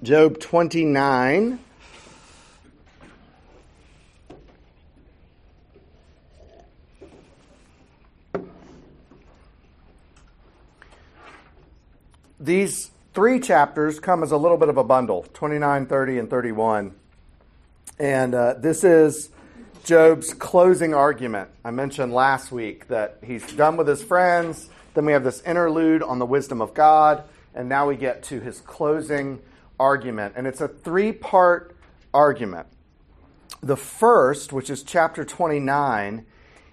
Job 29. These three chapters come as a little bit of a bundle 29, 30, and 31. And uh, this is Job's closing argument. I mentioned last week that he's done with his friends. Then we have this interlude on the wisdom of God. And now we get to his closing argument. And it's a three part argument. The first, which is chapter 29,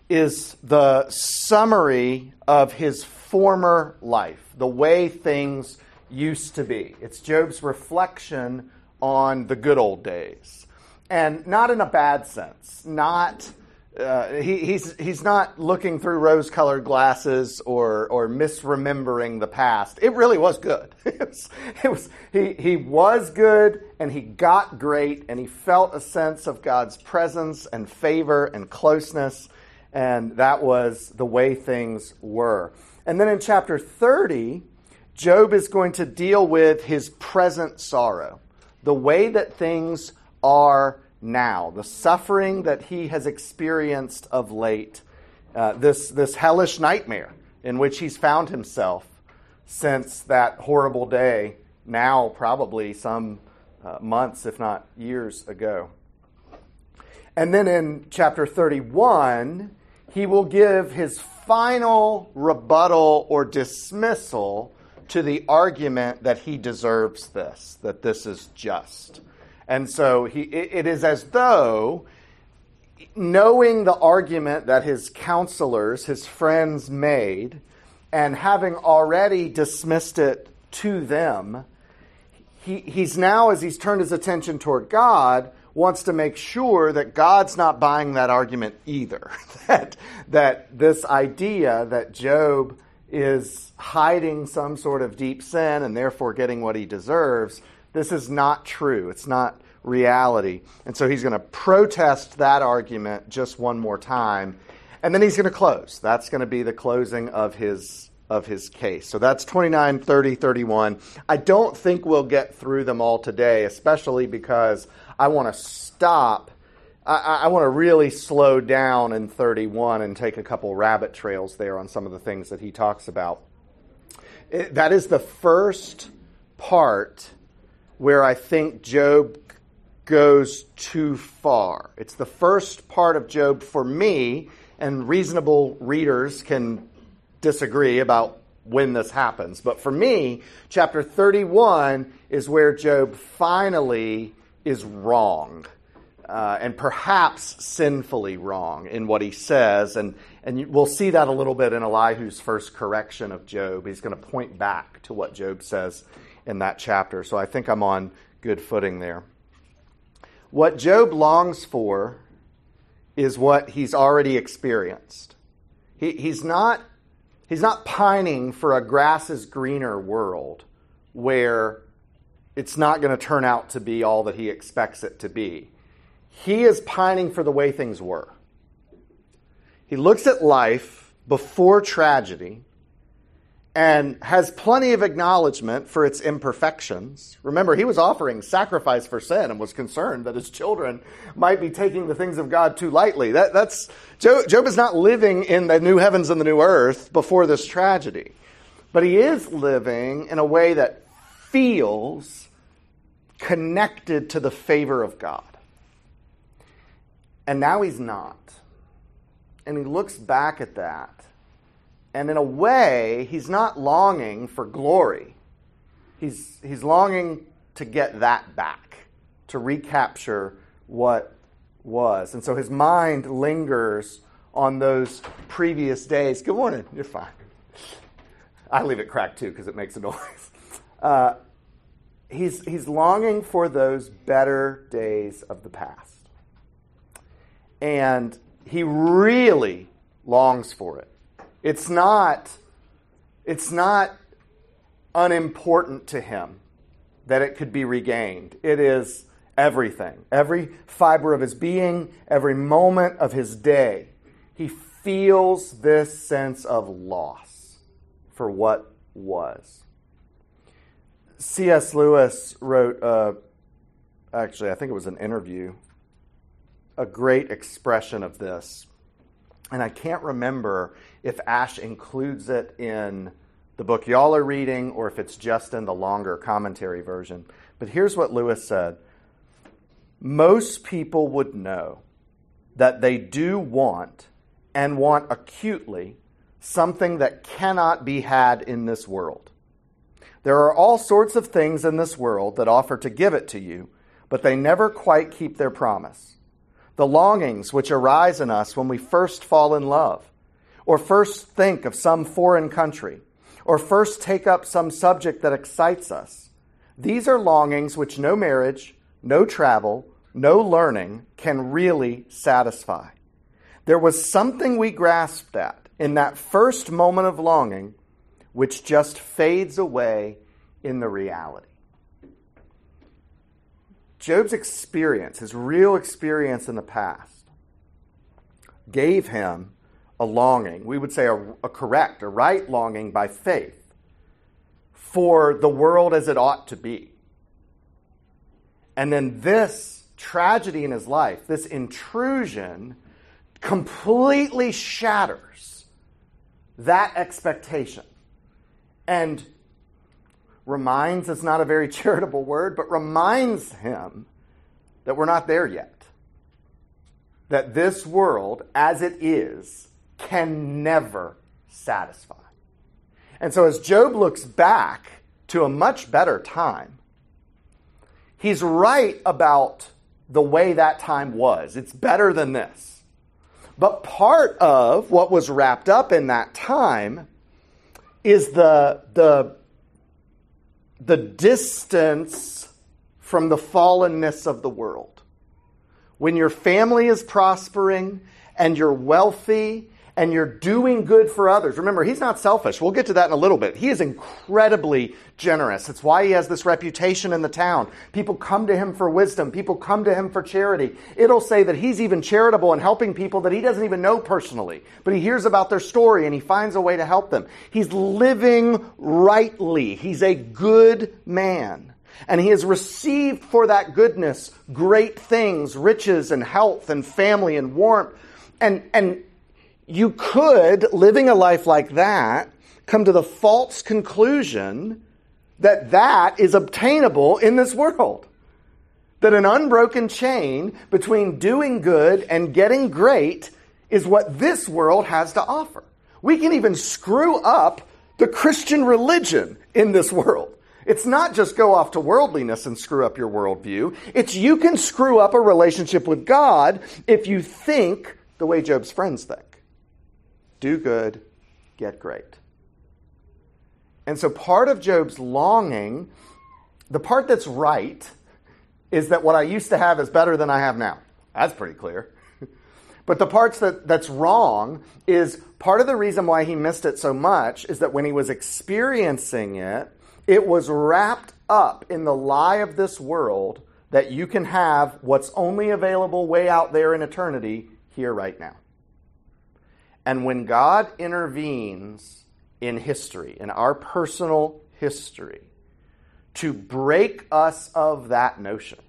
is the summary of his former life, the way things used to be. It's Job's reflection on the good old days. And not in a bad sense, not uh, he, he's he's not looking through rose-colored glasses or or misremembering the past. It really was good. it, was, it was he he was good and he got great and he felt a sense of God's presence and favor and closeness, and that was the way things were. And then in chapter thirty, Job is going to deal with his present sorrow, the way that things are now, the suffering that he has experienced of late, uh, this, this hellish nightmare in which he's found himself since that horrible day, now probably some uh, months, if not years ago. And then in chapter 31, he will give his final rebuttal or dismissal to the argument that he deserves this, that this is just. And so he, it is as though knowing the argument that his counselors, his friends made, and having already dismissed it to them, he, he's now, as he's turned his attention toward God, wants to make sure that God's not buying that argument either. that, that this idea that Job is hiding some sort of deep sin and therefore getting what he deserves this is not true. It's not reality. And so he's going to protest that argument just one more time. And then he's going to close. That's going to be the closing of his of his case. So that's 29, 30, 31. I don't think we'll get through them all today, especially because I want to stop. I, I want to really slow down in 31 and take a couple rabbit trails there on some of the things that he talks about. It, that is the first part where I think Job goes too far. It's the first part of Job for me, and reasonable readers can disagree about when this happens. But for me, chapter 31 is where Job finally is wrong. Uh, and perhaps sinfully wrong in what he says. And, and we'll see that a little bit in Elihu's first correction of Job. He's going to point back to what Job says in that chapter. So I think I'm on good footing there. What Job longs for is what he's already experienced. He, he's, not, he's not pining for a grass is greener world where it's not going to turn out to be all that he expects it to be. He is pining for the way things were. He looks at life before tragedy and has plenty of acknowledgement for its imperfections. Remember, he was offering sacrifice for sin and was concerned that his children might be taking the things of God too lightly. That, that's Job, Job is not living in the new heavens and the new earth before this tragedy, but he is living in a way that feels connected to the favor of God. And now he's not. And he looks back at that and in a way, he's not longing for glory. He's, he's longing to get that back, to recapture what was. And so his mind lingers on those previous days. Good morning. You're fine. I leave it cracked too because it makes a noise. Uh, he's, he's longing for those better days of the past. And he really longs for it. It's not, it's not unimportant to him that it could be regained. It is everything. Every fiber of his being, every moment of his day, he feels this sense of loss for what was. C.S. Lewis wrote, uh, actually, I think it was an interview, a great expression of this. And I can't remember if Ash includes it in the book y'all are reading or if it's just in the longer commentary version. But here's what Lewis said Most people would know that they do want and want acutely something that cannot be had in this world. There are all sorts of things in this world that offer to give it to you, but they never quite keep their promise. The longings which arise in us when we first fall in love, or first think of some foreign country, or first take up some subject that excites us. These are longings which no marriage, no travel, no learning can really satisfy. There was something we grasped at in that first moment of longing which just fades away in the reality. Job's experience, his real experience in the past, gave him a longing, we would say a, a, correct, a right longing by faith for the world as it ought to be. And then this tragedy in his life, this intrusion, completely shatters that expectation and reminds is not a very charitable word, but reminds him that we're not there yet. That this world, as it is, can never satisfy. And so, as Job looks back to a much better time, he's right about the way that time was. It's better than this. But part of what was wrapped up in that time is the, the, the distance from the fallenness of the world. When your family is prospering and you're wealthy and you're doing good for others. Remember, he's not selfish. We'll get to that in a little bit. He is incredibly generous. It's why he has this reputation in the town. People come to him for wisdom. People come to him for charity. It'll say that he's even charitable and helping people that he doesn't even know personally, but he hears about their story and he finds a way to help them. He's living rightly. He's a good man. And he has received for that goodness great things, riches and health and family and warmth. And, and you could, living a life like that, come to the false conclusion that that is obtainable in this world. That an unbroken chain between doing good and getting great is what this world has to offer. We can even screw up the Christian religion in this world. It's not just go off to worldliness and screw up your worldview. It's you can screw up a relationship with God if you think the way Job's friends think do good, get great. And so part of Job's longing, the part that's right, is that what I used to have is better than I have now. That's pretty clear. but the parts that, that's wrong is part of the reason why he missed it so much is that when he was experiencing it, it was wrapped up in the lie of this world that you can have what's only available way out there in eternity here right now. And when God intervenes in history, in our personal history, to break us of that notion,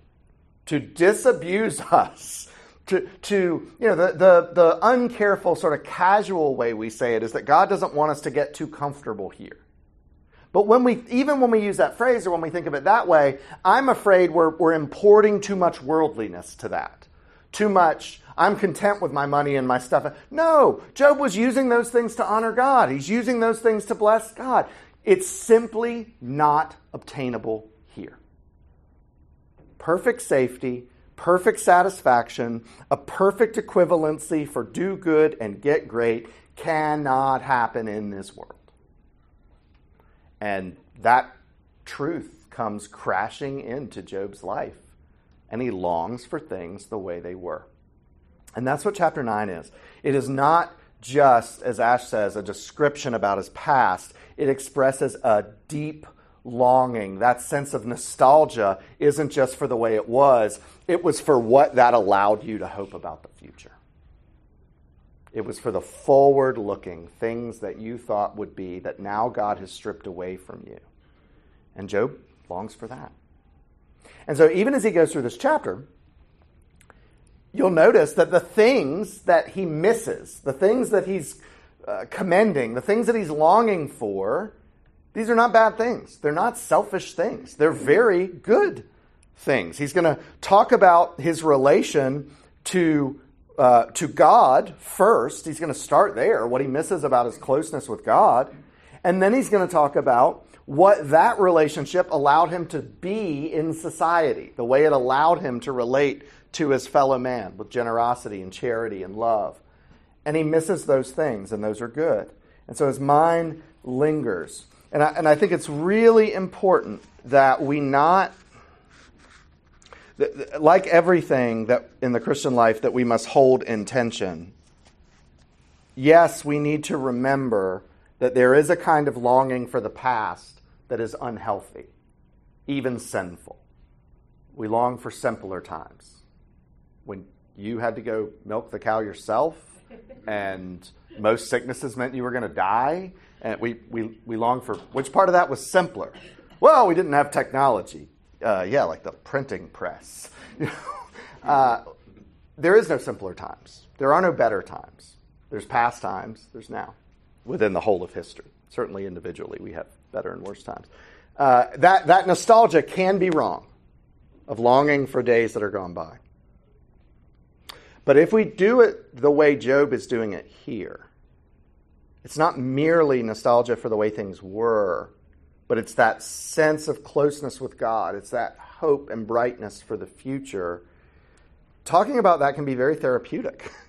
to disabuse us, to, to you know, the, the, the uncareful, sort of casual way we say it is that God doesn't want us to get too comfortable here. But when we, even when we use that phrase or when we think of it that way, I'm afraid we're, we're importing too much worldliness to that. Too much, I'm content with my money and my stuff. No, Job was using those things to honor God. He's using those things to bless God. It's simply not obtainable here. Perfect safety, perfect satisfaction, a perfect equivalency for do good and get great cannot happen in this world. And that truth comes crashing into Job's life, and he longs for things the way they were. And that's what chapter 9 is. It is not just, as Ash says, a description about his past, it expresses a deep longing. That sense of nostalgia isn't just for the way it was, it was for what that allowed you to hope about the future. It was for the forward looking things that you thought would be that now God has stripped away from you. And Job longs for that. And so, even as he goes through this chapter, you'll notice that the things that he misses, the things that he's uh, commending, the things that he's longing for, these are not bad things. They're not selfish things. They're very good things. He's going to talk about his relation to uh, to God first. He's going to start there, what he misses about his closeness with God, and then he's going to talk about what that relationship allowed him to be in society, the way it allowed him to relate to his fellow man with generosity and charity and love. And he misses those things, and those are good. And so his mind lingers. And I, and I think it's really important that we not, like everything that in the Christian life that we must hold in tension. Yes, we need to remember that there is a kind of longing for the past that is unhealthy, even sinful. We long for simpler times when you had to go milk the cow yourself and most sicknesses meant you were going to die. And we, we, we long for which part of that was simpler? Well, we didn't have technology. Uh, yeah, like the printing press. uh, there is no simpler times. There are no better times. There's past times, there's now, within the whole of history. Certainly individually, we have better and worse times. Uh, that, that nostalgia can be wrong, of longing for days that are gone by. But if we do it the way Job is doing it here, it's not merely nostalgia for the way things were, but it's that sense of closeness with God. It's that hope and brightness for the future. Talking about that can be very therapeutic.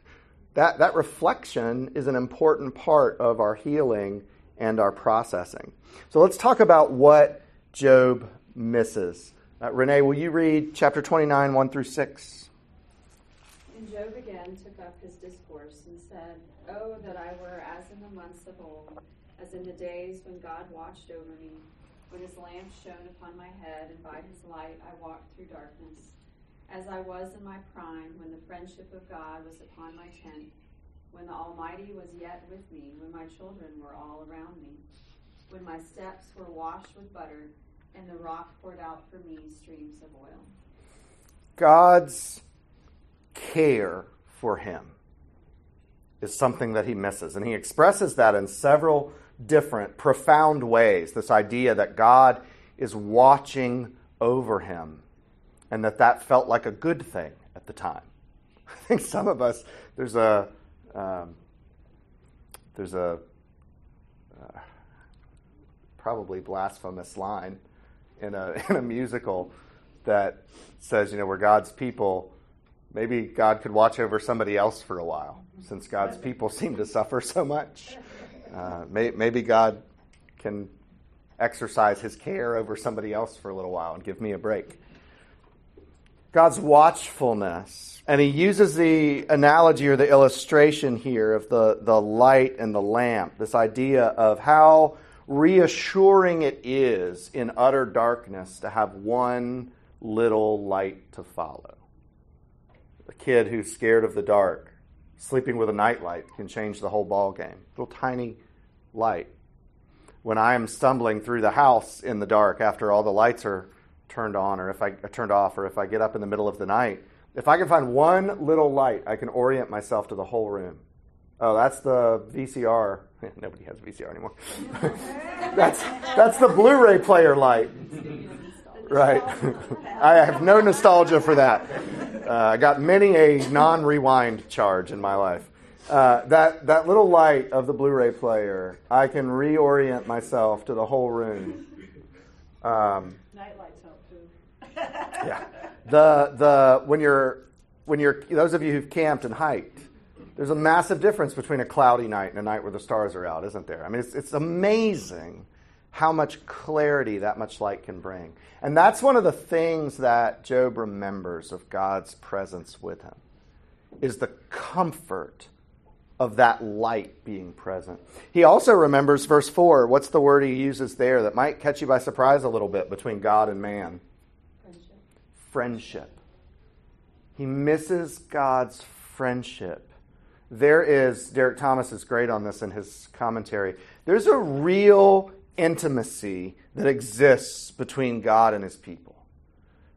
That, that reflection is an important part of our healing and our processing. So let's talk about what Job misses. Uh, Renee, will you read chapter 29, 1 through 6? And Job again took up his discourse and said, Oh, that I were as in the months of old, as in the days when God watched over me, when his lamp shone upon my head, and by his light I walked through darkness, as I was in my prime, when the friendship of God was upon my tent when the Almighty was yet with me, when my children were all around me, when my steps were washed with butter, and the rock poured out for me streams of oil. God's care for him is something that he misses. And he expresses that in several different, profound ways. This idea that God is watching over him and that that felt like a good thing at the time. I think some of us, there's a um, there's a uh, probably blasphemous line in a in a musical that says, you know, we're God's people. Maybe God could watch over somebody else for a while, since God's people seem to suffer so much. Uh, may, maybe God can exercise His care over somebody else for a little while and give me a break. God's watchfulness. And he uses the analogy or the illustration here of the, the light and the lamp, this idea of how reassuring it is in utter darkness to have one little light to follow. Kid who's scared of the dark, sleeping with a nightlight can change the whole ball game. Little tiny light. When I am stumbling through the house in the dark after all the lights are turned on or if I uh, turned off or if I get up in the middle of the night, if I can find one little light, I can orient myself to the whole room. Oh, that's the VCR. Nobody has VCR anymore. that's that's the Blu-ray player light. Right. I have no nostalgia for that. Uh, I got many a non-rewind charge in my life. Uh, that that little light of the Blu-ray player, I can reorient myself to the whole room. Um, Night lights help too. yeah. The the when you're when you're those of you who've camped and hiked, there's a massive difference between a cloudy night and a night where the stars are out, isn't there? I mean, it's it's amazing how much clarity that much light can bring. And that's one of the things that Job remembers of God's presence with him is the comfort of that light being present. He also remembers verse 4. What's the word he uses there that might catch you by surprise a little bit between God and man? friendship. Friendship. He misses God's friendship. There is, Derek Thomas is great on this in his commentary. There's a real intimacy that exists between God and his people.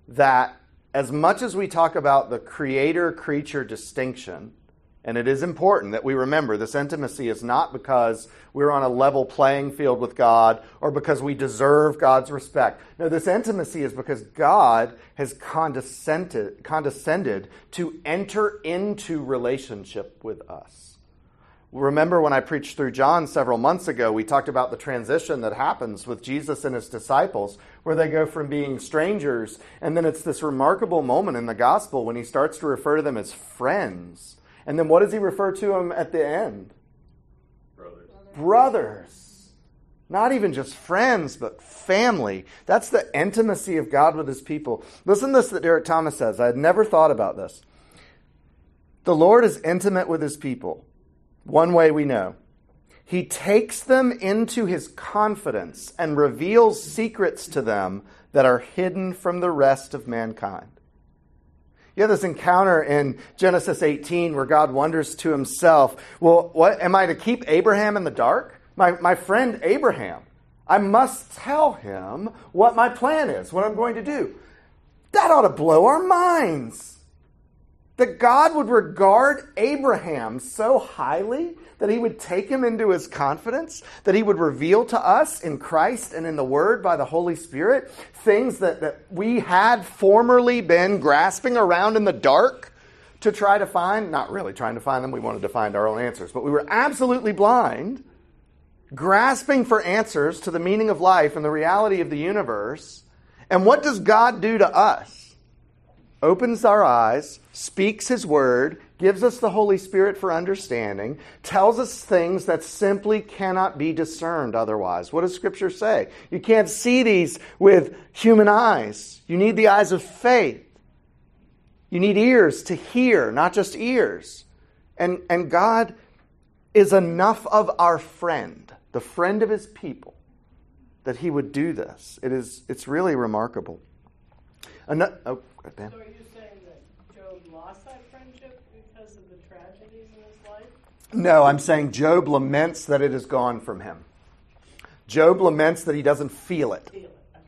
That as much as we talk about the creator creature distinction, and it is important that we remember this intimacy is not because we're on a level playing field with God or because we deserve God's respect. No, this intimacy is because God has condescended, condescended to enter into relationship with us. Remember when I preached through John several months ago, we talked about the transition that happens with Jesus and his disciples, where they go from being strangers, and then it's this remarkable moment in the gospel when he starts to refer to them as friends. And then what does he refer to them at the end? Brothers. Brothers. Not even just friends, but family. That's the intimacy of God with his people. Listen to this that Derek Thomas says. I had never thought about this. The Lord is intimate with his people. One way we know. He takes them into his confidence and reveals secrets to them that are hidden from the rest of mankind. You have this encounter in Genesis 18 where God wonders to himself, Well, what am I to keep Abraham in the dark? My, my friend Abraham. I must tell him what my plan is, what I'm going to do. That ought to blow our minds that God would regard Abraham so highly that he would take him into his confidence, that he would reveal to us in Christ and in the Word by the Holy Spirit things that, that we had formerly been grasping around in the dark to try to find, not really trying to find them, we wanted to find our own answers, but we were absolutely blind, grasping for answers to the meaning of life and the reality of the universe. And what does God do to us? Opens our eyes, speaks His word, gives us the Holy Spirit for understanding, tells us things that simply cannot be discerned otherwise. What does Scripture say? You can't see these with human eyes. You need the eyes of faith. You need ears to hear, not just ears. And, and God is enough of our friend, the friend of his people, that he would do this. It is, it's really remarkable. Ano- oh, Ben. So are you saying that Job lost that friendship because of the tragedies in his life? No, I'm saying Job laments that it has gone from him. Job laments that he doesn't feel it. Feel it. Okay.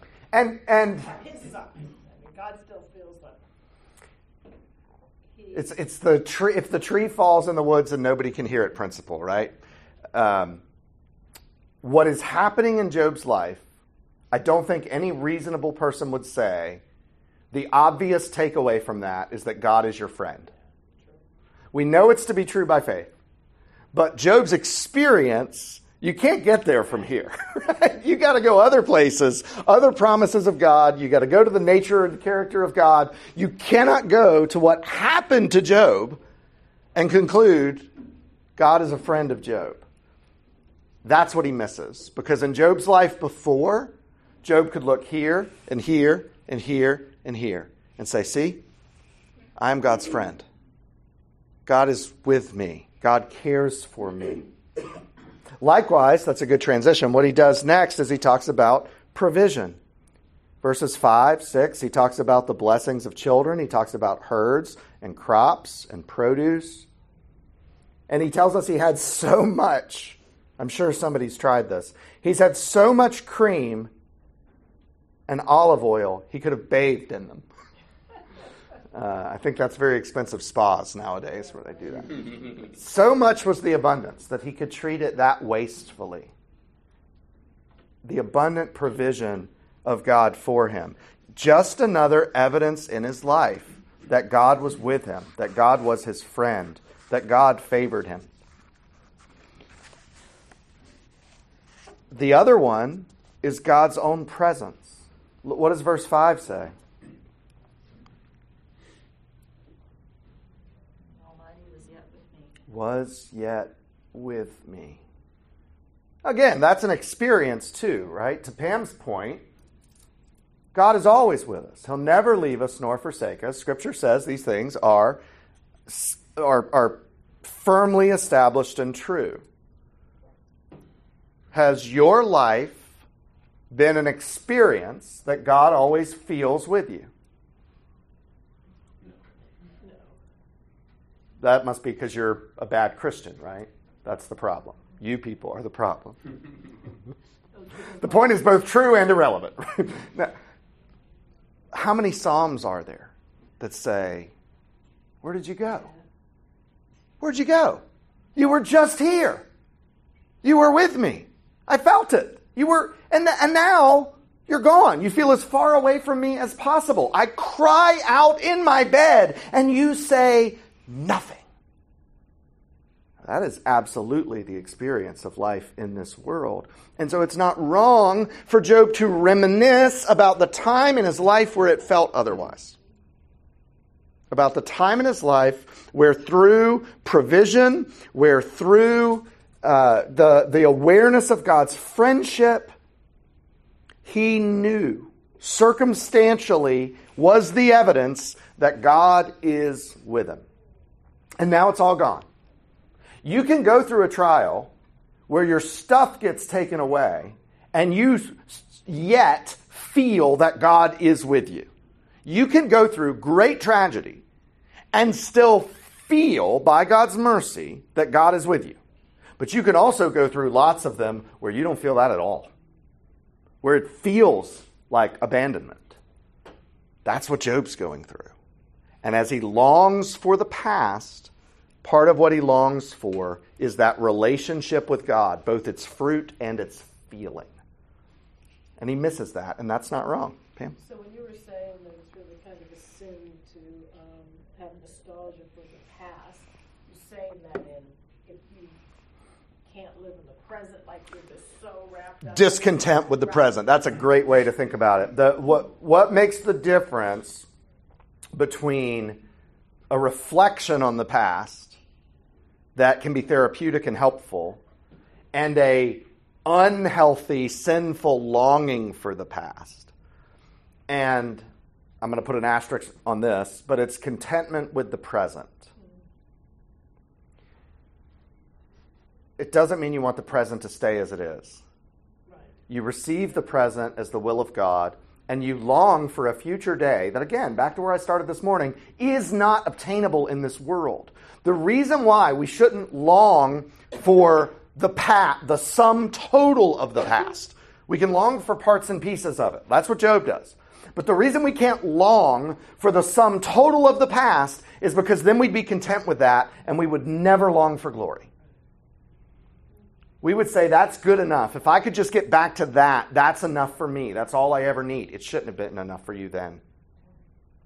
Right. And and his. I mean, God still feels that. It's it's the tree. If the tree falls in the woods and nobody can hear it, principle, right? Um, what is happening in Job's life, I don't think any reasonable person would say the obvious takeaway from that is that God is your friend. We know it's to be true by faith. But Job's experience, you can't get there from here. Right? You got to go other places, other promises of God. You got to go to the nature and character of God. You cannot go to what happened to Job and conclude God is a friend of Job. That's what he misses. Because in Job's life before, Job could look here and here and here and here and say, See, I'm God's friend. God is with me. God cares for me. Likewise, that's a good transition. What he does next is he talks about provision. Verses 5, 6, he talks about the blessings of children. He talks about herds and crops and produce. And he tells us he had so much. I'm sure somebody's tried this. He's had so much cream and olive oil, he could have bathed in them. Uh, I think that's very expensive spas nowadays where they do that. so much was the abundance that he could treat it that wastefully. The abundant provision of God for him. Just another evidence in his life that God was with him, that God was his friend, that God favored him. The other one is God's own presence. What does verse 5 say? Was yet with me. Again, that's an experience too, right? To Pam's point, God is always with us. He'll never leave us nor forsake us. Scripture says these things are, are, are firmly established and true. Has your life been an experience that God always feels with you? That must be because you're a bad Christian, right? That's the problem. You people are the problem. the point is both true and irrelevant. now, how many Psalms are there that say, Where did you go? Where'd you go? You were just here. You were with me. I felt it. You were, and, and now you're gone. You feel as far away from me as possible. I cry out in my bed, and you say nothing. That is absolutely the experience of life in this world. And so it's not wrong for Job to reminisce about the time in his life where it felt otherwise. About the time in his life where through provision, where through uh, the, the awareness of God's friendship, he knew circumstantially was the evidence that God is with him. And now it's all gone. You can go through a trial where your stuff gets taken away and you yet feel that God is with you. You can go through great tragedy and still feel, by God's mercy, that God is with you. But you can also go through lots of them where you don't feel that at all, where it feels like abandonment. That's what Job's going through. And as he longs for the past, part of what he longs for is that relationship with God, both its fruit and its feeling. And he misses that, and that's not wrong. Pam? So when you were saying that it's really kind of a sin to um, have nostalgia for the past, you're saying that in can't live in the present, like you're just so wrapped up. Discontent with the present. That's a great way to think about it. The, what, what makes the difference between a reflection on the past that can be therapeutic and helpful and a unhealthy sinful longing for the past and i'm going to put an asterisk on this but it's contentment with the present it doesn't mean you want the present to stay as it is Right. you receive the present as the will of God, and you long for a future day that, again, back to where I started this morning, is not obtainable in this world. The reason why we shouldn't long for the pat, the sum total of the past. We can long for parts and pieces of it. That's what Job does. But the reason we can't long for the sum total of the past is because then we'd be content with that and we would never long for glory we would say that's good enough. If I could just get back to that, that's enough for me. That's all I ever need. It shouldn't have been enough for you then.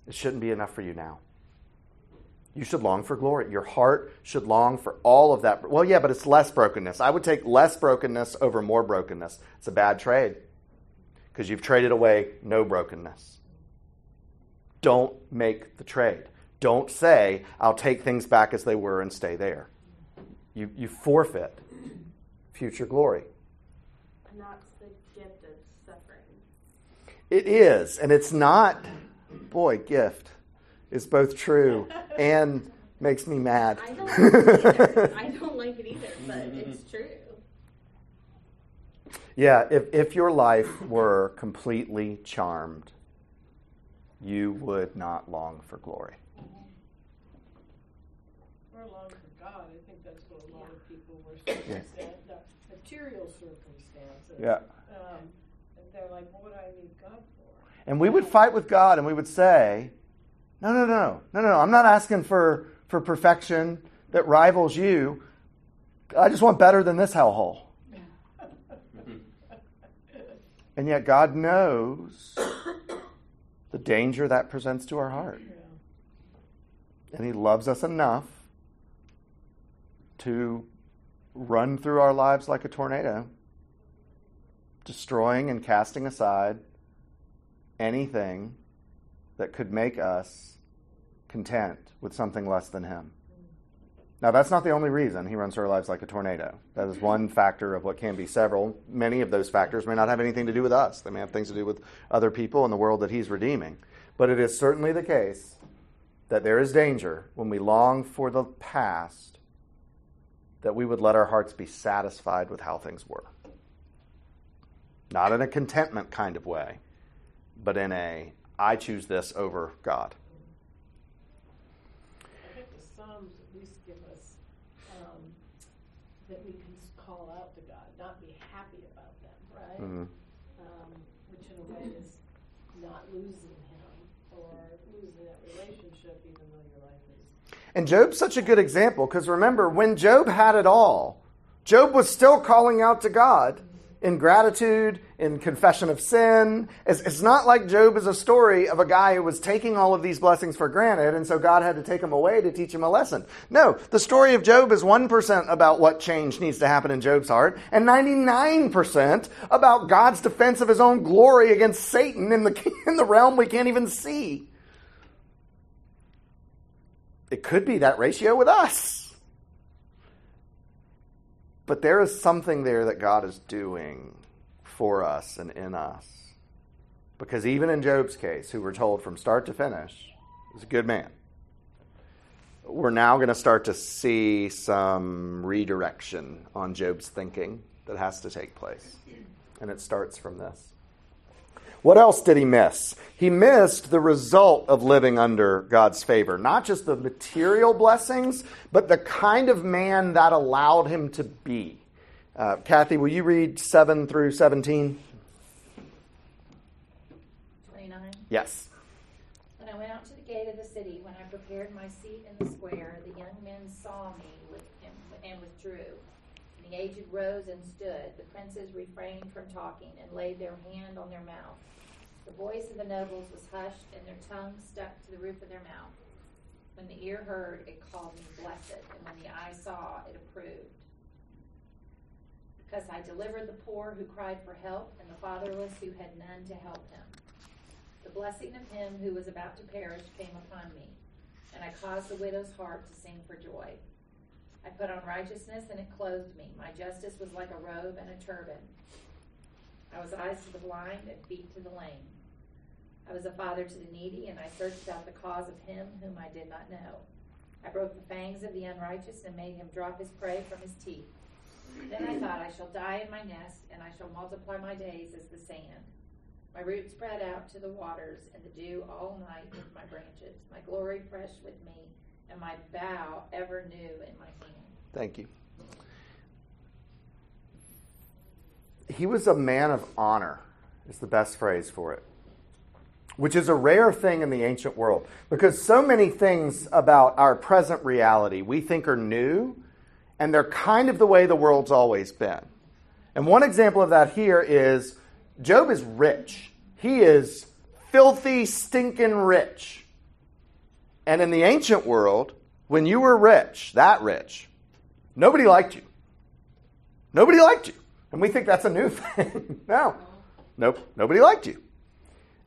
It shouldn't be enough for you now. You should long for glory. Your heart should long for all of that. Well, yeah, but it's less brokenness. I would take less brokenness over more brokenness. It's a bad trade because you've traded away no brokenness. Don't make the trade. Don't say, I'll take things back as they were and stay there. You, you forfeit future glory. Not the gift of suffering. It is, and it's not, boy, gift is both true and makes me mad. I don't like it either. I don't like it either, but it's mm-hmm. true. yeah, if, if your life were completely charmed, you would not long for glory. Or long for God. I think that's what a lot of people were circumstance, no, material circumstances. Yeah. Um, and they're like, what do I need God for? And we would fight with God and we would say, no, no, no, no, no, no. I'm not asking for, for perfection that rivals you. I just want better than this hellhole. And yet God knows the danger that presents to our heart. And He loves us enough to run through our lives like a tornado, destroying and casting aside anything that could make us content with something less than Him. Now, that's not the only reason He runs through our lives like a tornado. That is one factor of what can be several. Many of those factors may not have anything to do with us, they may have things to do with other people in the world that He's redeeming. But it is certainly the case that there is danger when we long for the past that we would let our hearts be satisfied with how things were. Not in a contentment kind of way, but in a I choose this over God. I think the Psalms at least give us um, that we can call out to God, not be happy about them, right? Mhm. Um, which in a way is not losing Him or losing that relationship, even though your life is. And Job's such a good example because remember, when Job had it all, Job was still calling out to God in gratitude, in confession of sin. It's, it's not like Job is a story of a guy who was taking all of these blessings for granted, and so God had to take him away to teach him a lesson. No, the story of Job is 1% about what change needs to happen in Job's heart, and 99% about God's defense of his own glory against Satan in the, in the realm we can't even see. It could be that ratio with us. But there is something there that God is doing for us and in us. Because even in Job's case, who we're told from start to finish is a good man, we're now going to start to see some redirection on Job's thinking that has to take place. And it starts from this. What else did he miss? He missed the result of living under God's favor. Not just the material blessings, but the kind of man that allowed him to be. Uh, Kathy, will you read 7 through 17? 29. Yes. When I went out to the gate of the city, when I prepared my seat in the square, the young men saw me with him and withdrew. The aged rose and stood. The princes refrained from talking and laid their hand on their mouth. The voice of the nobles was hushed, and their tongues stuck to the roof of their mouth. When the ear heard, it called me blessed, and when the eye saw, it approved. Because I delivered the poor who cried for help, and the fatherless who had none to help him. The blessing of him who was about to perish came upon me, and I caused the widow's heart to sing for joy. I put on righteousness, and it clothed me. My justice was like a robe and a turban. I was eyes to the blind and feet to the lame. I was a father to the needy, and I searched out the cause of him whom I did not know. I broke the fangs of the unrighteous and made him drop his prey from his teeth. Then I thought, I shall die in my nest, and I shall multiply my days as the sand. My roots spread out to the waters, and the dew all night with my branches. My glory fresh with me, and my bough ever new in my hand. Thank you. He was a man of honor, is the best phrase for it, which is a rare thing in the ancient world because so many things about our present reality we think are new, and they're kind of the way the world's always been. And one example of that here is Job is rich. He is filthy, stinking rich. And in the ancient world, when you were rich, that rich, nobody liked you. Nobody liked you. And we think that's a new thing. no. Nope. Nobody liked you.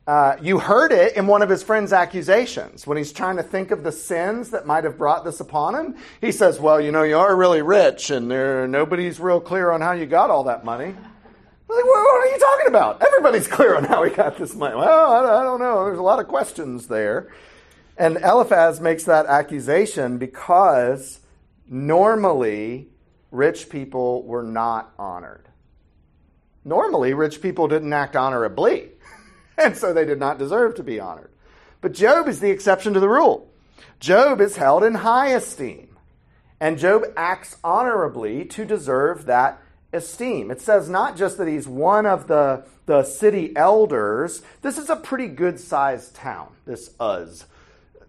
Uh, you heard it in one of his friend's accusations when he's trying to think of the sins that might have brought this upon him. He says, Well, you know, you are really rich, and there, nobody's real clear on how you got all that money. Like, what are you talking about? Everybody's clear on how he got this money. Well, I, I don't know. There's a lot of questions there. And Eliphaz makes that accusation because normally rich people were not honored. Normally, rich people didn't act honorably, and so they did not deserve to be honored. But Job is the exception to the rule. Job is held in high esteem, and Job acts honorably to deserve that esteem. It says not just that he's one of the, the city elders, this is a pretty good sized town, this Uz.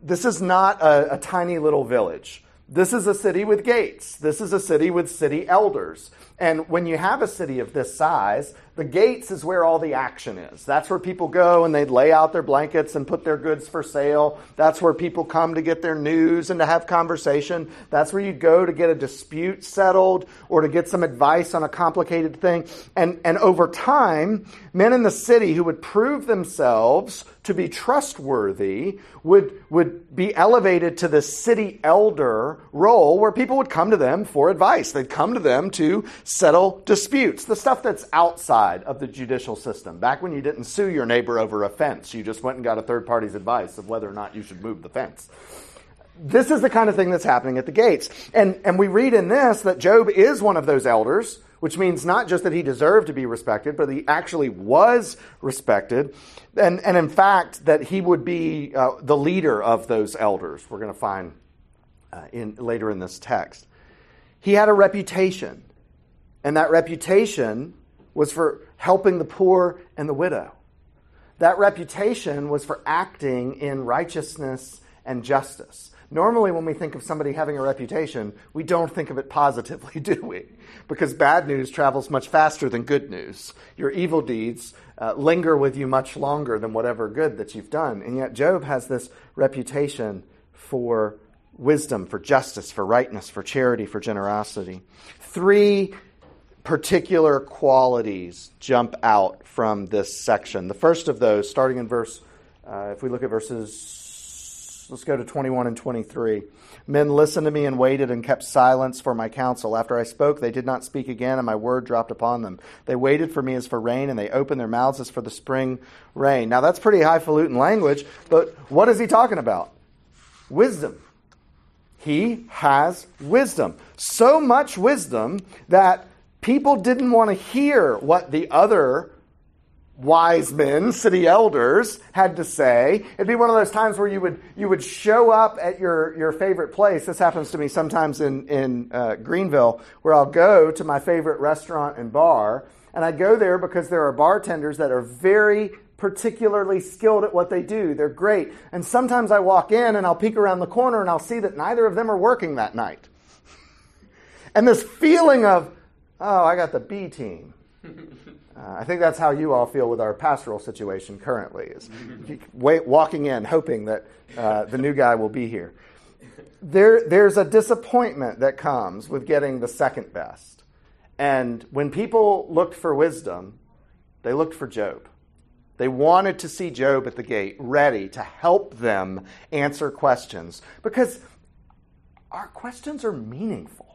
This is not a, a tiny little village. This is a city with gates. This is a city with city elders. And when you have a city of this size, the gates is where all the action is. That's where people go and they lay out their blankets and put their goods for sale. That's where people come to get their news and to have conversation. That's where you go to get a dispute settled or to get some advice on a complicated thing. And, and over time, men in the city who would prove themselves to be trustworthy would, would be elevated to the city elder role where people would come to them for advice. They'd come to them to settle disputes, the stuff that's outside of the judicial system. Back when you didn't sue your neighbor over a fence, you just went and got a third party's advice of whether or not you should move the fence. This is the kind of thing that's happening at the gates. And, and we read in this that Job is one of those elders, which means not just that he deserved to be respected, but he actually was respected. And, and in fact, that he would be uh, the leader of those elders, we're going to find uh, in, later in this text. He had a reputation. And that reputation was for helping the poor and the widow. That reputation was for acting in righteousness and justice. Normally, when we think of somebody having a reputation, we don't think of it positively, do we? Because bad news travels much faster than good news. Your evil deeds uh, linger with you much longer than whatever good that you've done. And yet, Job has this reputation for wisdom, for justice, for rightness, for charity, for generosity. Three particular qualities jump out from this section. The first of those, starting in verse, uh, if we look at verses, let's go to 21 and 23. Men listened to me and waited and kept silence for my counsel. After I spoke, they did not speak again, and my word dropped upon them. They waited for me as for rain, and they opened their mouths as for the spring rain. Now, that's pretty highfalutin language, but what is he talking about? Wisdom. He has wisdom. So much wisdom that people didn't want to hear what the other wise men, city elders, had to say. It'd be one of those times where you would you would show up at your your favorite place. This happens to me sometimes in in uh, Greenville, where I'll go to my favorite restaurant and bar, and I go there because there are bartenders that are very particularly skilled at what they do. They're great. And sometimes I walk in and I'll peek around the corner and I'll see that neither of them are working that night. and this feeling of, oh, I got the B team. Uh, I think that's how you all feel with our pastoral situation currently, is wait, walking in hoping that uh, the new guy will be here. There, there's a disappointment that comes with getting the second best. And when people looked for wisdom, they looked for Job. They wanted to see Job at the gate, ready to help them answer questions because our questions are meaningful.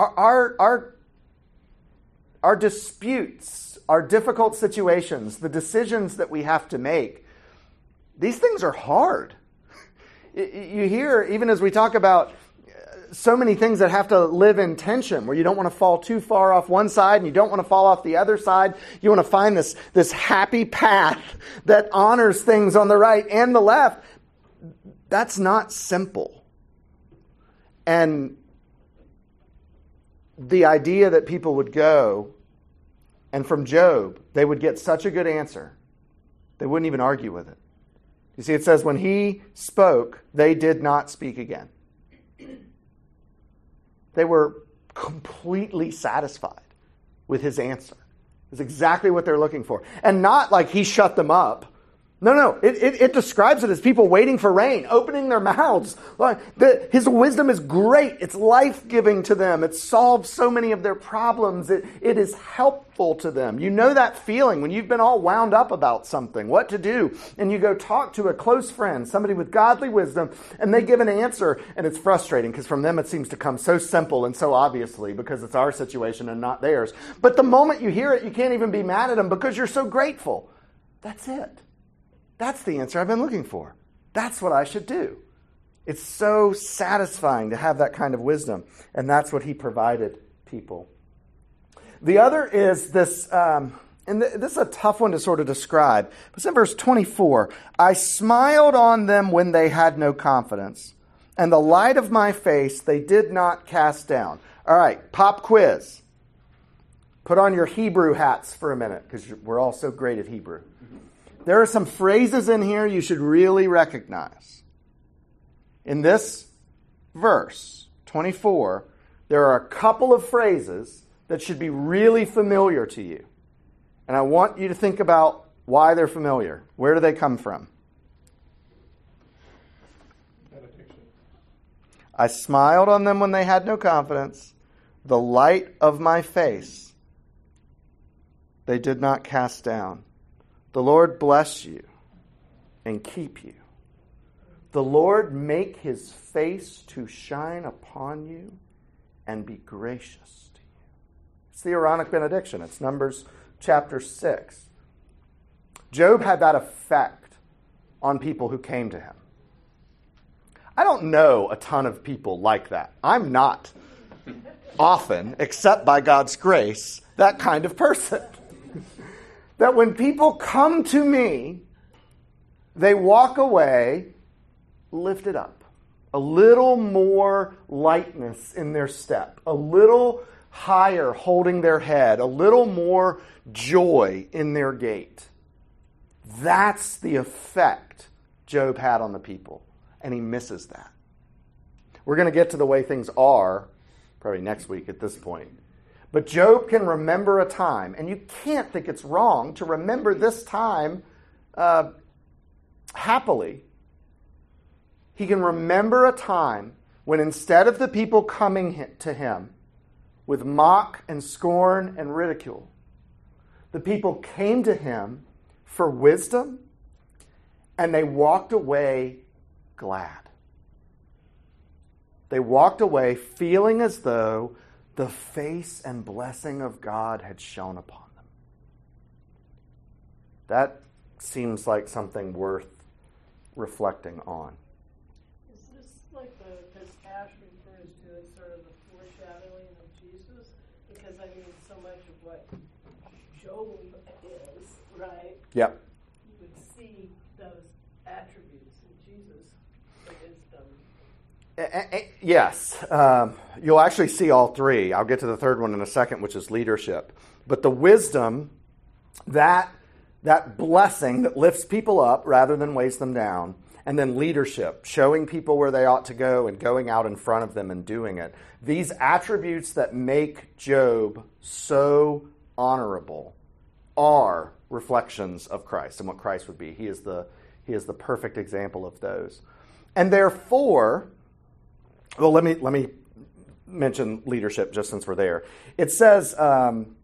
Our, our, our, our disputes, our difficult situations, the decisions that we have to make, these things are hard. You hear, even as we talk about uh, so many things that have to live in tension where you don't want to fall too far off one side and you don't want to fall off the other side. You want to find this, this happy path that honors things on the right and the left. That's not simple. And the idea that people would go and from Job, they would get such a good answer, they wouldn't even argue with it. You see, it says, when he spoke, they did not speak again. They were completely satisfied with his answer. It's exactly what they're looking for. And not like he shut them up. No, no. It, it, it, describes it as people waiting for rain, opening their mouths. His wisdom is great. It's life giving to them. It solves so many of their problems. It, it is helpful to them. You know that feeling when you've been all wound up about something, what to do, and you go talk to a close friend, somebody with godly wisdom, and they give an answer, and it's frustrating because from them it seems to come so simple and so obviously because it's our situation and not theirs. But the moment you hear it, you can't even be mad at them because you're so grateful. That's it. That's the answer I've been looking for. That's what I should do. It's so satisfying to have that kind of wisdom, and that's what he provided people. The other is this, um, and this is a tough one to sort of describe. It's in verse 24. I smiled on them when they had no confidence, and the light of my face they did not cast down. All right, pop quiz. Put on your Hebrew hats for a minute because we're all so great at Hebrew. There are some phrases in here you should really recognize. In this verse, 24, there are a couple of phrases that should be really familiar to you. And I want you to think about why they're familiar. Where do they come from? I smiled on them when they had no confidence. The light of my face they did not cast down. The Lord bless you and keep you. The Lord make his face to shine upon you and be gracious to you. It's the Aaronic benediction. It's Numbers chapter 6. Job had that effect on people who came to him. I don't know a ton of people like that. I'm not often, except by God's grace, that kind of person that when people come to me, they walk away lifted up. A little more lightness in their step, a little higher holding their head, a little more joy in their gait. That's the effect Job had on the people, and he misses that. We're going to get to the way things are probably next week at this point. But Job can remember a time, and you can't think it's wrong to remember this time uh, happily. He can remember a time when instead of the people coming to him with mock and scorn and ridicule, the people came to him for wisdom and they walked away glad. They walked away feeling as though the face and blessing of God had shone upon them. That seems like something worth reflecting on. Is this like the, because Ash refers to it sort of the foreshadowing of Jesus? Because I mean, so much of what Job is, right? Yep. You would see those attributes in Jesus, the wisdom. A- a- Eh, eh, eh, yes, um, you'll actually see all three. I'll get to the third one in a second, which is leadership. But the wisdom, that that blessing that lifts people up rather than weighs them down, and then leadership, showing people where they ought to go and going out in front of them and doing it. These attributes that make Job so honorable are reflections of Christ and what Christ would be. He is the he is the perfect example of those. And therefore, well, let me let me mention leadership just since we're there. It says um,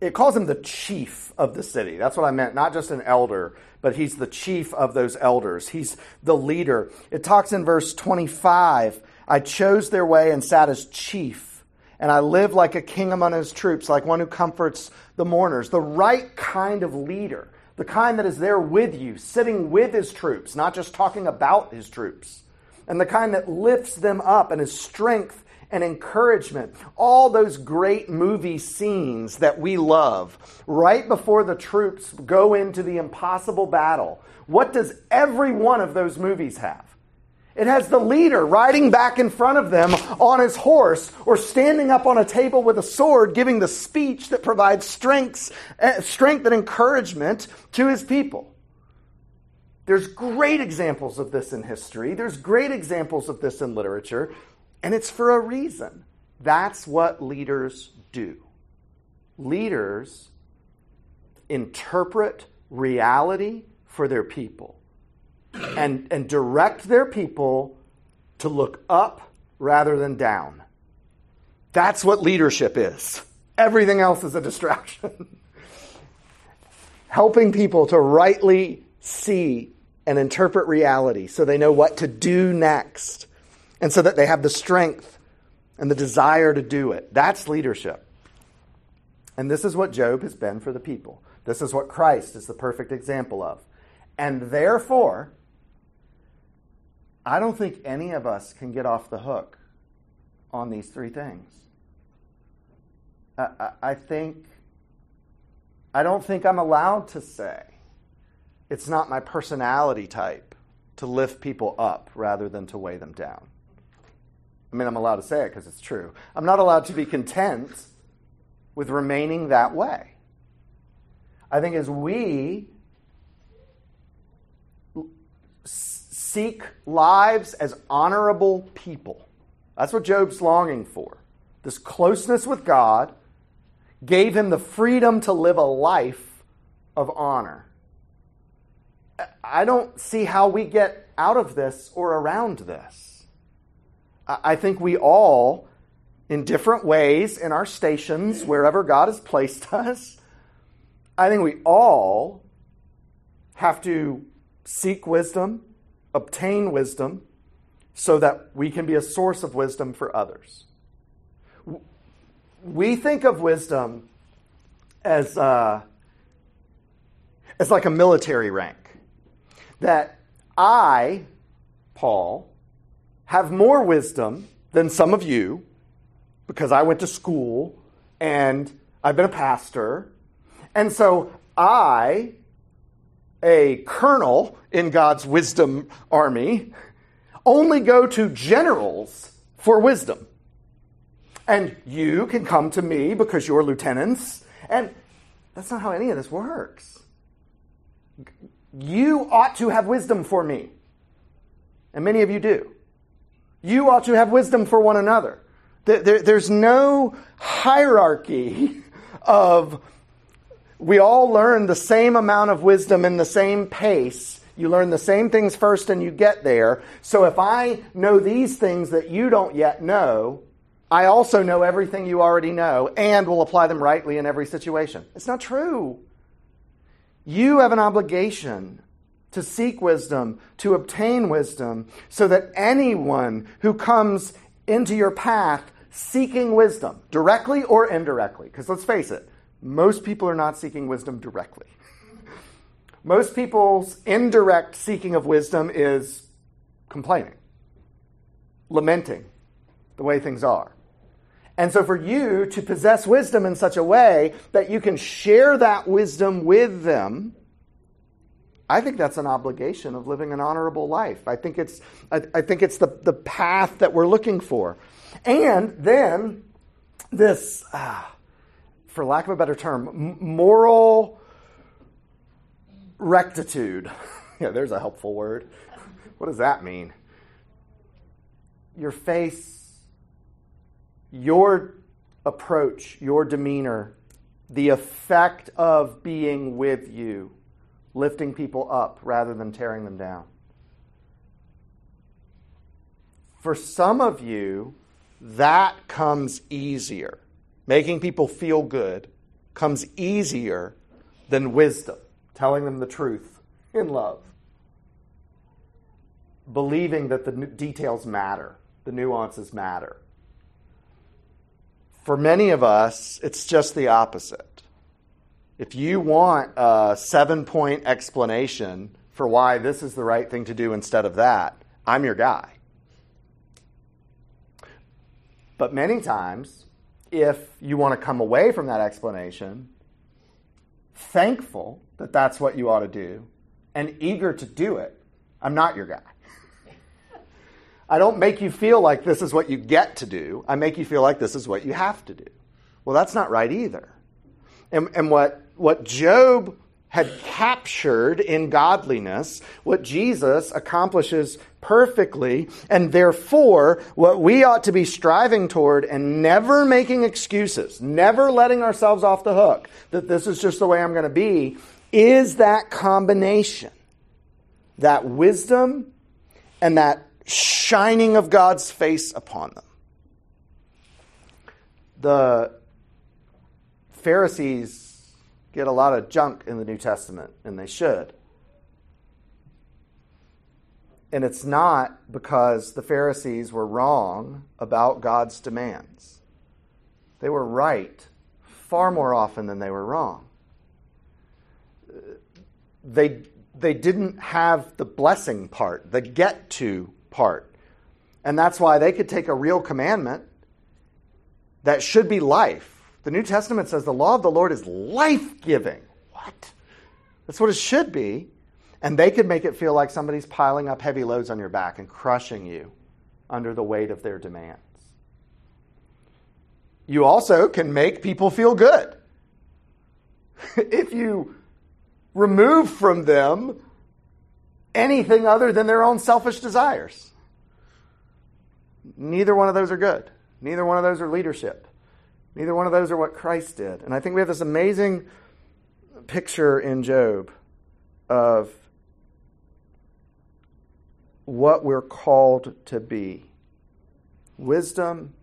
it calls him the chief of the city. That's what I meant, not just an elder, but he's the chief of those elders. He's the leader. It talks in verse 25 I chose their way and sat as chief, and I lived like a king among his troops, like one who comforts the mourners. The right kind of leader, the kind that is there with you, sitting with his troops, not just talking about his troops, and the kind that lifts them up and is strength and encouragement. All those great movie scenes that we love right before the troops go into the impossible battle. What does every one of those movies have? It has the leader riding back in front of them on his horse or standing up on a table with a sword giving the speech that provides strength, eh, strength and encouragement to his people. There's great examples of this in history. There's great examples of this in literature. And it's for a reason. That's what leaders do. Leaders interpret reality for their people and, and direct their people to look up rather than down. That's what leadership is. Everything else is a distraction. Helping people to rightly see and interpret reality so they know what to do next and so that they have the strength and the desire to do it. That's leadership. And this is what Job has been for the people. This is what Christ is the perfect example of. And therefore, I don't think any of us can get off the hook on these three things. I, I, think, I don't think I'm allowed to say it's not my personality type to lift people up rather than to weigh them down. I mean, I'm allowed to say it because it's true. I'm not allowed to be content with remaining that way. I think as we seek lives as honorable people, that's what Job's longing for. This closeness with God gave him the freedom to live a life of honor. I don't see how we get out of this or around this. I think we all, in different ways, in our stations, wherever God has placed us, I think we all have to seek wisdom, obtain wisdom, so that we can be a source of wisdom for others. We think of wisdom as, uh, as like a military rank. That I, Paul, have more wisdom than some of you because I went to school and I've been a pastor. And so I, a colonel in God's wisdom army, only go to generals for wisdom. And you can come to me because you're lieutenants. And that's not how any of this works. You ought to have wisdom for me. And many of you do. You ought to have wisdom for one another. There's no hierarchy of we all learn the same amount of wisdom in the same pace. You learn the same things first and you get there. So if I know these things that you don't yet know, I also know everything you already know and will apply them rightly in every situation. It's not true. You have an obligation to seek wisdom, to obtain wisdom, so that anyone who comes into your path seeking wisdom, directly or indirectly, because let's face it, most people are not seeking wisdom directly. most people's indirect seeking of wisdom is complaining, lamenting the way things are. And so, for you to possess wisdom in such a way that you can share that wisdom with them, I think that's an obligation of living an honorable life. I think it's, I, I think it's the, the path that we're looking for. And then, this, uh, for lack of a better term, moral rectitude. yeah, there's a helpful word. What does that mean? Your face your approach, your demeanor, the effect of being with you, lifting people up rather than tearing them down. For some of you, that comes easier. Making people feel good comes easier than wisdom, telling them the truth in love. Believing that the details matter, the nuances matter. For many of us, it's just the opposite. If you want a seven point explanation for why this is the right thing to do instead of that, I'm your guy. But many times, if you want to come away from that explanation, thankful that that's what you ought to do, and eager to do it, I'm not your guy. I don't make you feel like this is what you get to do. I make you feel like this is what you have to do. Well, that's not right either. And, and what, what Job had captured in godliness, what Jesus accomplishes perfectly, and therefore what we ought to be striving toward and never making excuses, never letting ourselves off the hook that this is just the way I'm going to be, is that combination. That wisdom and that shining of God's face upon them. The Pharisees get a lot of junk in the New Testament, and they should. And it's not because the Pharisees were wrong about God's demands. They were right far more often than they were wrong. They, they didn't have the blessing part, the get to part. And that's why they could take a real commandment that should be life. The New Testament says the law of the Lord is life giving. What? That's what it should be. And they could make it feel like somebody's piling up heavy loads on your back and crushing you under the weight of their demands. You also can make people feel good. if you remove from them anything other than their own selfish desires. Neither one of those are good. Neither one of those are leadership. Neither one of those are what Christ did. And I think we have this amazing picture in Job of what we're called to be wisdom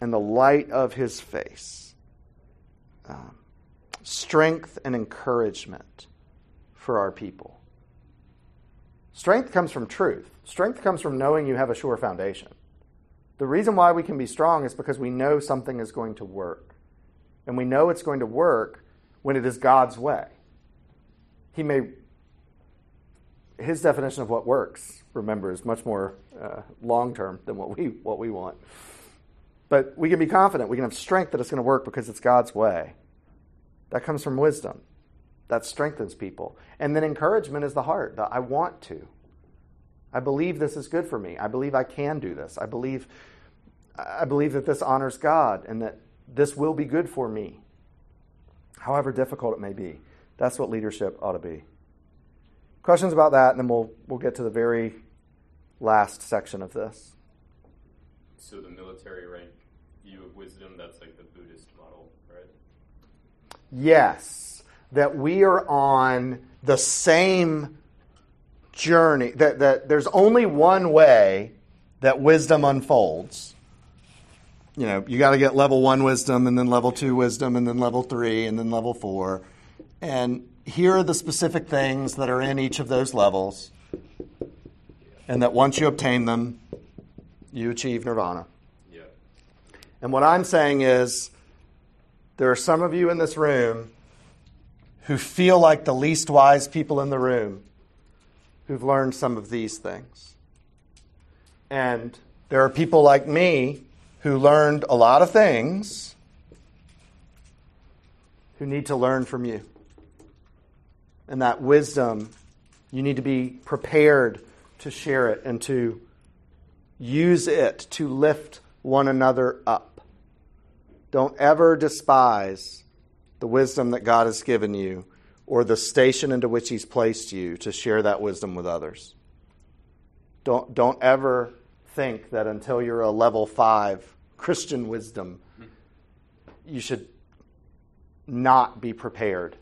and the light of his face, um, strength and encouragement for our people. Strength comes from truth. Strength comes from knowing you have a sure foundation. The reason why we can be strong is because we know something is going to work. And we know it's going to work when it is God's way. He may, his definition of what works, remember, is much more uh, long term than what we, what we want. But we can be confident, we can have strength that it's going to work because it's God's way. That comes from wisdom. That strengthens people. And then encouragement is the heart. The, I want to. I believe this is good for me. I believe I can do this. I believe I believe that this honors God and that this will be good for me, however difficult it may be. That's what leadership ought to be. Questions about that, and then we'll, we'll get to the very last section of this. So the military rank view of wisdom, that's like the Buddhist model, right? Yes, that we are on the same journey, that, that there's only one way that wisdom unfolds. You know, you got to get level one wisdom, and then level two wisdom, and then level three, and then level four. And here are the specific things that are in each of those levels. And that once you obtain them, you achieve nirvana. Yeah. And what I'm saying is, there are some of you in this room who feel like the least wise people in the room who've learned some of these things. And there are people like me who learned a lot of things who need to learn from you. And that wisdom, you need to be prepared to share it and to use it to lift one another up. Don't ever despise the wisdom that God has given you or the station into which He's placed you to share that wisdom with others. Don't, don't ever think that until you're a level five Christian wisdom, you should not be prepared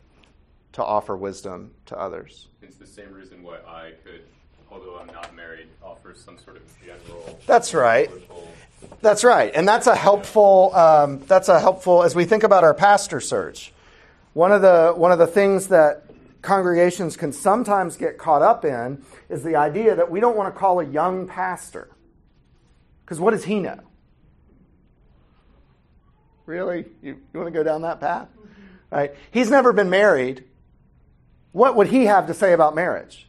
to offer wisdom to others. It's the same reason why I could, although I'm not married, offer some sort of general. That's right. That's right, and that's a helpful. Um, that's a helpful as we think about our pastor search. One of the one of the things that congregations can sometimes get caught up in is the idea that we don't want to call a young pastor because what does he know? Really, you, you want to go down that path? Right? He's never been married. What would he have to say about marriage?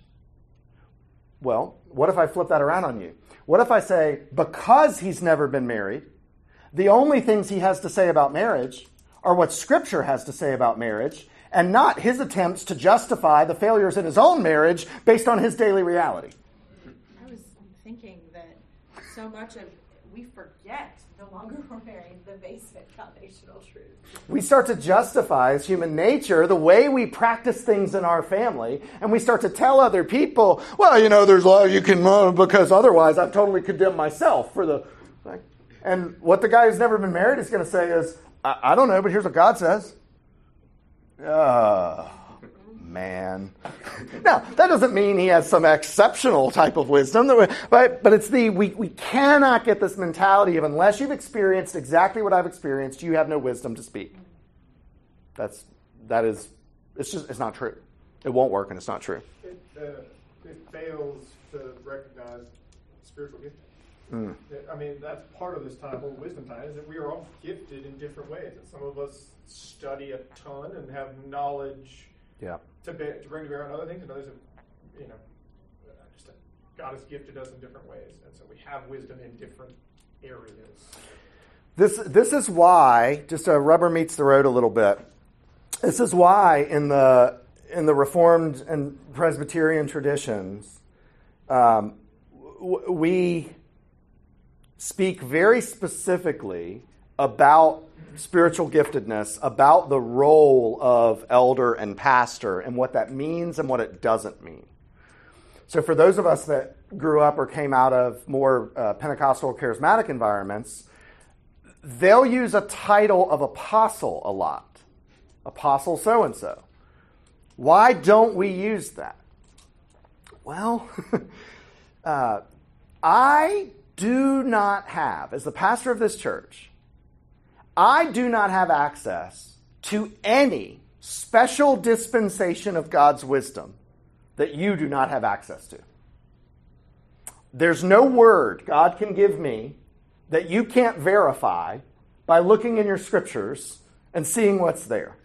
Well, what if I flip that around on you? What if I say, because he's never been married, the only things he has to say about marriage are what Scripture has to say about marriage, and not his attempts to justify the failures in his own marriage based on his daily reality? I was thinking that so much of we forget the longer we're married the basic foundational truth. We start to justify as human nature the way we practice things in our family, and we start to tell other people, well, you know, there's a lot you can, uh, because otherwise I've totally condemned myself for the. Like, and what the guy who's never been married is going to say is, I, I don't know, but here's what God says. Oh, man. now, that doesn't mean he has some exceptional type of wisdom, but, but it's the, we, we cannot get this mentality of unless you've experienced exactly what I've experienced, you have no wisdom to speak. That's, that is, it's just, it's not true. It won't work and it's not true. it, uh, it fails to recognize spiritual gifting. Mm. I mean, that's part of this time of wisdom time is that we are all gifted in different ways. And some of us study a ton and have knowledge Yeah. To, to bring to bear on other things, and others have, you know, uh, just uh, God has gifted us in different ways, and so we have wisdom in different areas. This, this is why, just a rubber meets the road a little bit. This is why in the, in the Reformed and Presbyterian traditions, um, w- we speak very specifically about spiritual giftedness, about the role of elder and pastor, and what that means and what it doesn't mean. So, for those of us that grew up or came out of more uh, Pentecostal charismatic environments, they'll use a title of apostle a lot. Apostle so and so. Why don't we use that? Well, uh, I do not have, as the pastor of this church, I do not have access to any special dispensation of God's wisdom that you do not have access to. There's no word God can give me that you can't verify by looking in your scriptures and seeing what's there.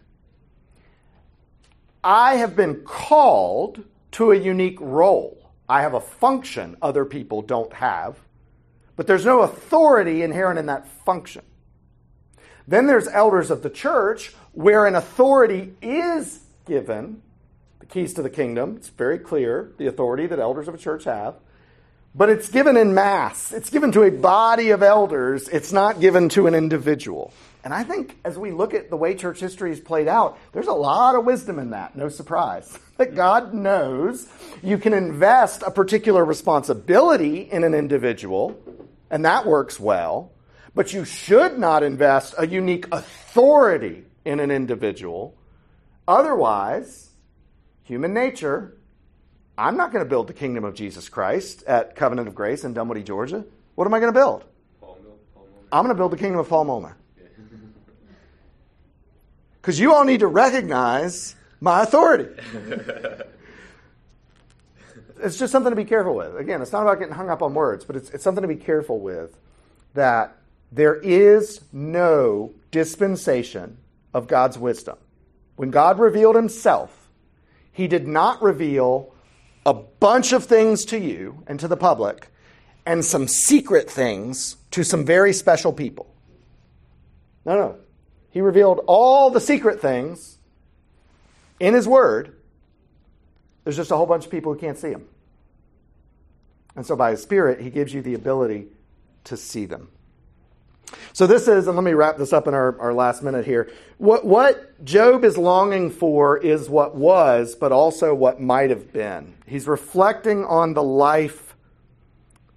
I have been called to a unique role. I have a function other people don't have, but there's no authority inherent in that function. Then there's elders of the church where an authority is given, the keys to the kingdom. It's very clear the authority that elders of a church have. but it's given in mass. It's given to a body of elders. It's not given to an individual. And I think as we look at the way church history is played out, there's a lot of wisdom in that. No surprise. That God knows you can invest a particular responsibility in an individual, and that works well, but you should not invest a unique authority in an individual. Otherwise, human nature, I'm not going to build the kingdom of Jesus Christ at Covenant of Grace in Dunwoody, Georgia. What am I going to build? Paul Paul I'm going to build the kingdom of Paul. Because you all need to recognize my authority. it's just something to be careful with. Again, it's not about getting hung up on words, but it's, it's something to be careful with that there is no dispensation of God's wisdom. When God revealed himself, he did not reveal a bunch of things to you and to the public and some secret things to some very special people. No, no. He revealed all the secret things in His Word. There's just a whole bunch of people who can't see them. And so by His Spirit, He gives you the ability to see them. So this is, and let me wrap this up in our, our last minute here. What, what Job is longing for is what was, but also what might have been. He's reflecting on the life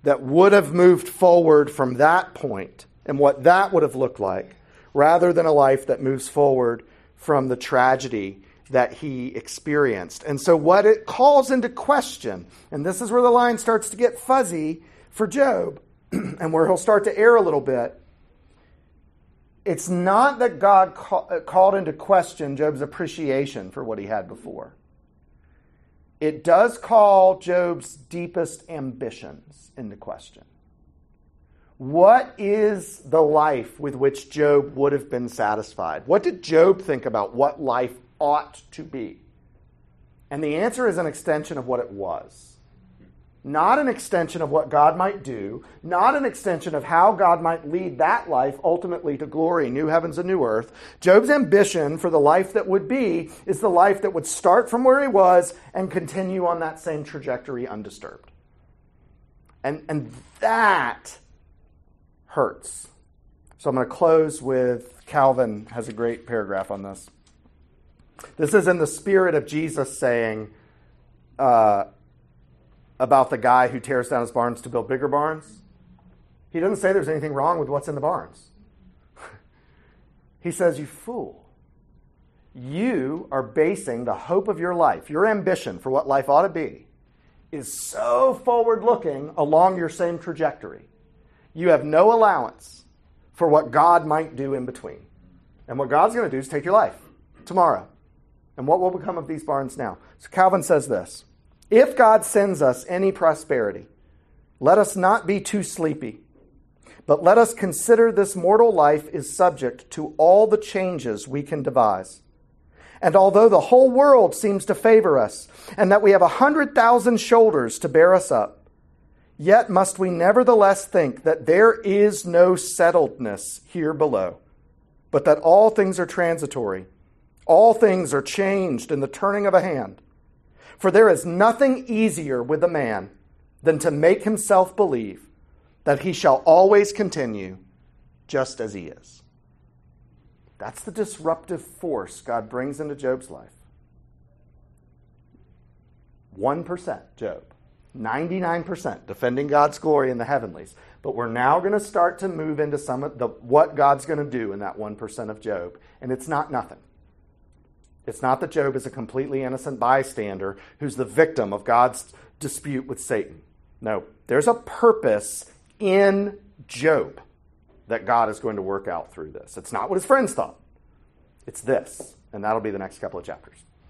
that would have moved forward from that point and what that would have looked like rather than a life that moves forward from the tragedy that he experienced. And so, what it calls into question, and this is where the line starts to get fuzzy for Job, and where he'll start to err a little bit. It's not that God uh, called into question Job's appreciation for what he had before. It does call Job's deepest ambitions into question. What is the life with which Job would have been satisfied? What did Job think about what life ought to be? And the answer is an extension of what it was. Not an extension of what God might do, not an extension of how God might lead that life ultimately to glory, new heavens and new earth. Job's ambition for the life that would be is the life that would start from where he was and continue on that same trajectory undisturbed. And, and that hurts. So I'm going to close with Calvin has a great paragraph on this. This is in the spirit of Jesus saying uh, about the guy who tears down his barns to build bigger barns. He doesn't say there's anything wrong with what's in the barns. he says, You fool. You are basing the hope of your life, your ambition for what life ought to be, is so forward looking along your same trajectory you have no allowance for what God might do in between. And what God's going to do is take your life tomorrow. And what will become of these barns now? So Calvin says this If God sends us any prosperity, let us not be too sleepy, but let us consider this mortal life is subject to all the changes we can devise. And although the whole world seems to favor us, and that we have a hundred thousand shoulders to bear us up, Yet must we nevertheless think that there is no settledness here below, but that all things are transitory. All things are changed in the turning of a hand. For there is nothing easier with a man than to make himself believe that he shall always continue just as he is. That's the disruptive force God brings into Job's life. 1% Job. 99% defending God's glory in the heavenlies. But we're now going to start to move into some of the what God's going to do in that 1% of Job. And it's not nothing. It's not that Job is a completely innocent bystander who's the victim of God's dispute with Satan. No, there's a purpose in Job that God is going to work out through this. It's not what his friends thought. It's this. And that'll be the next couple of chapters.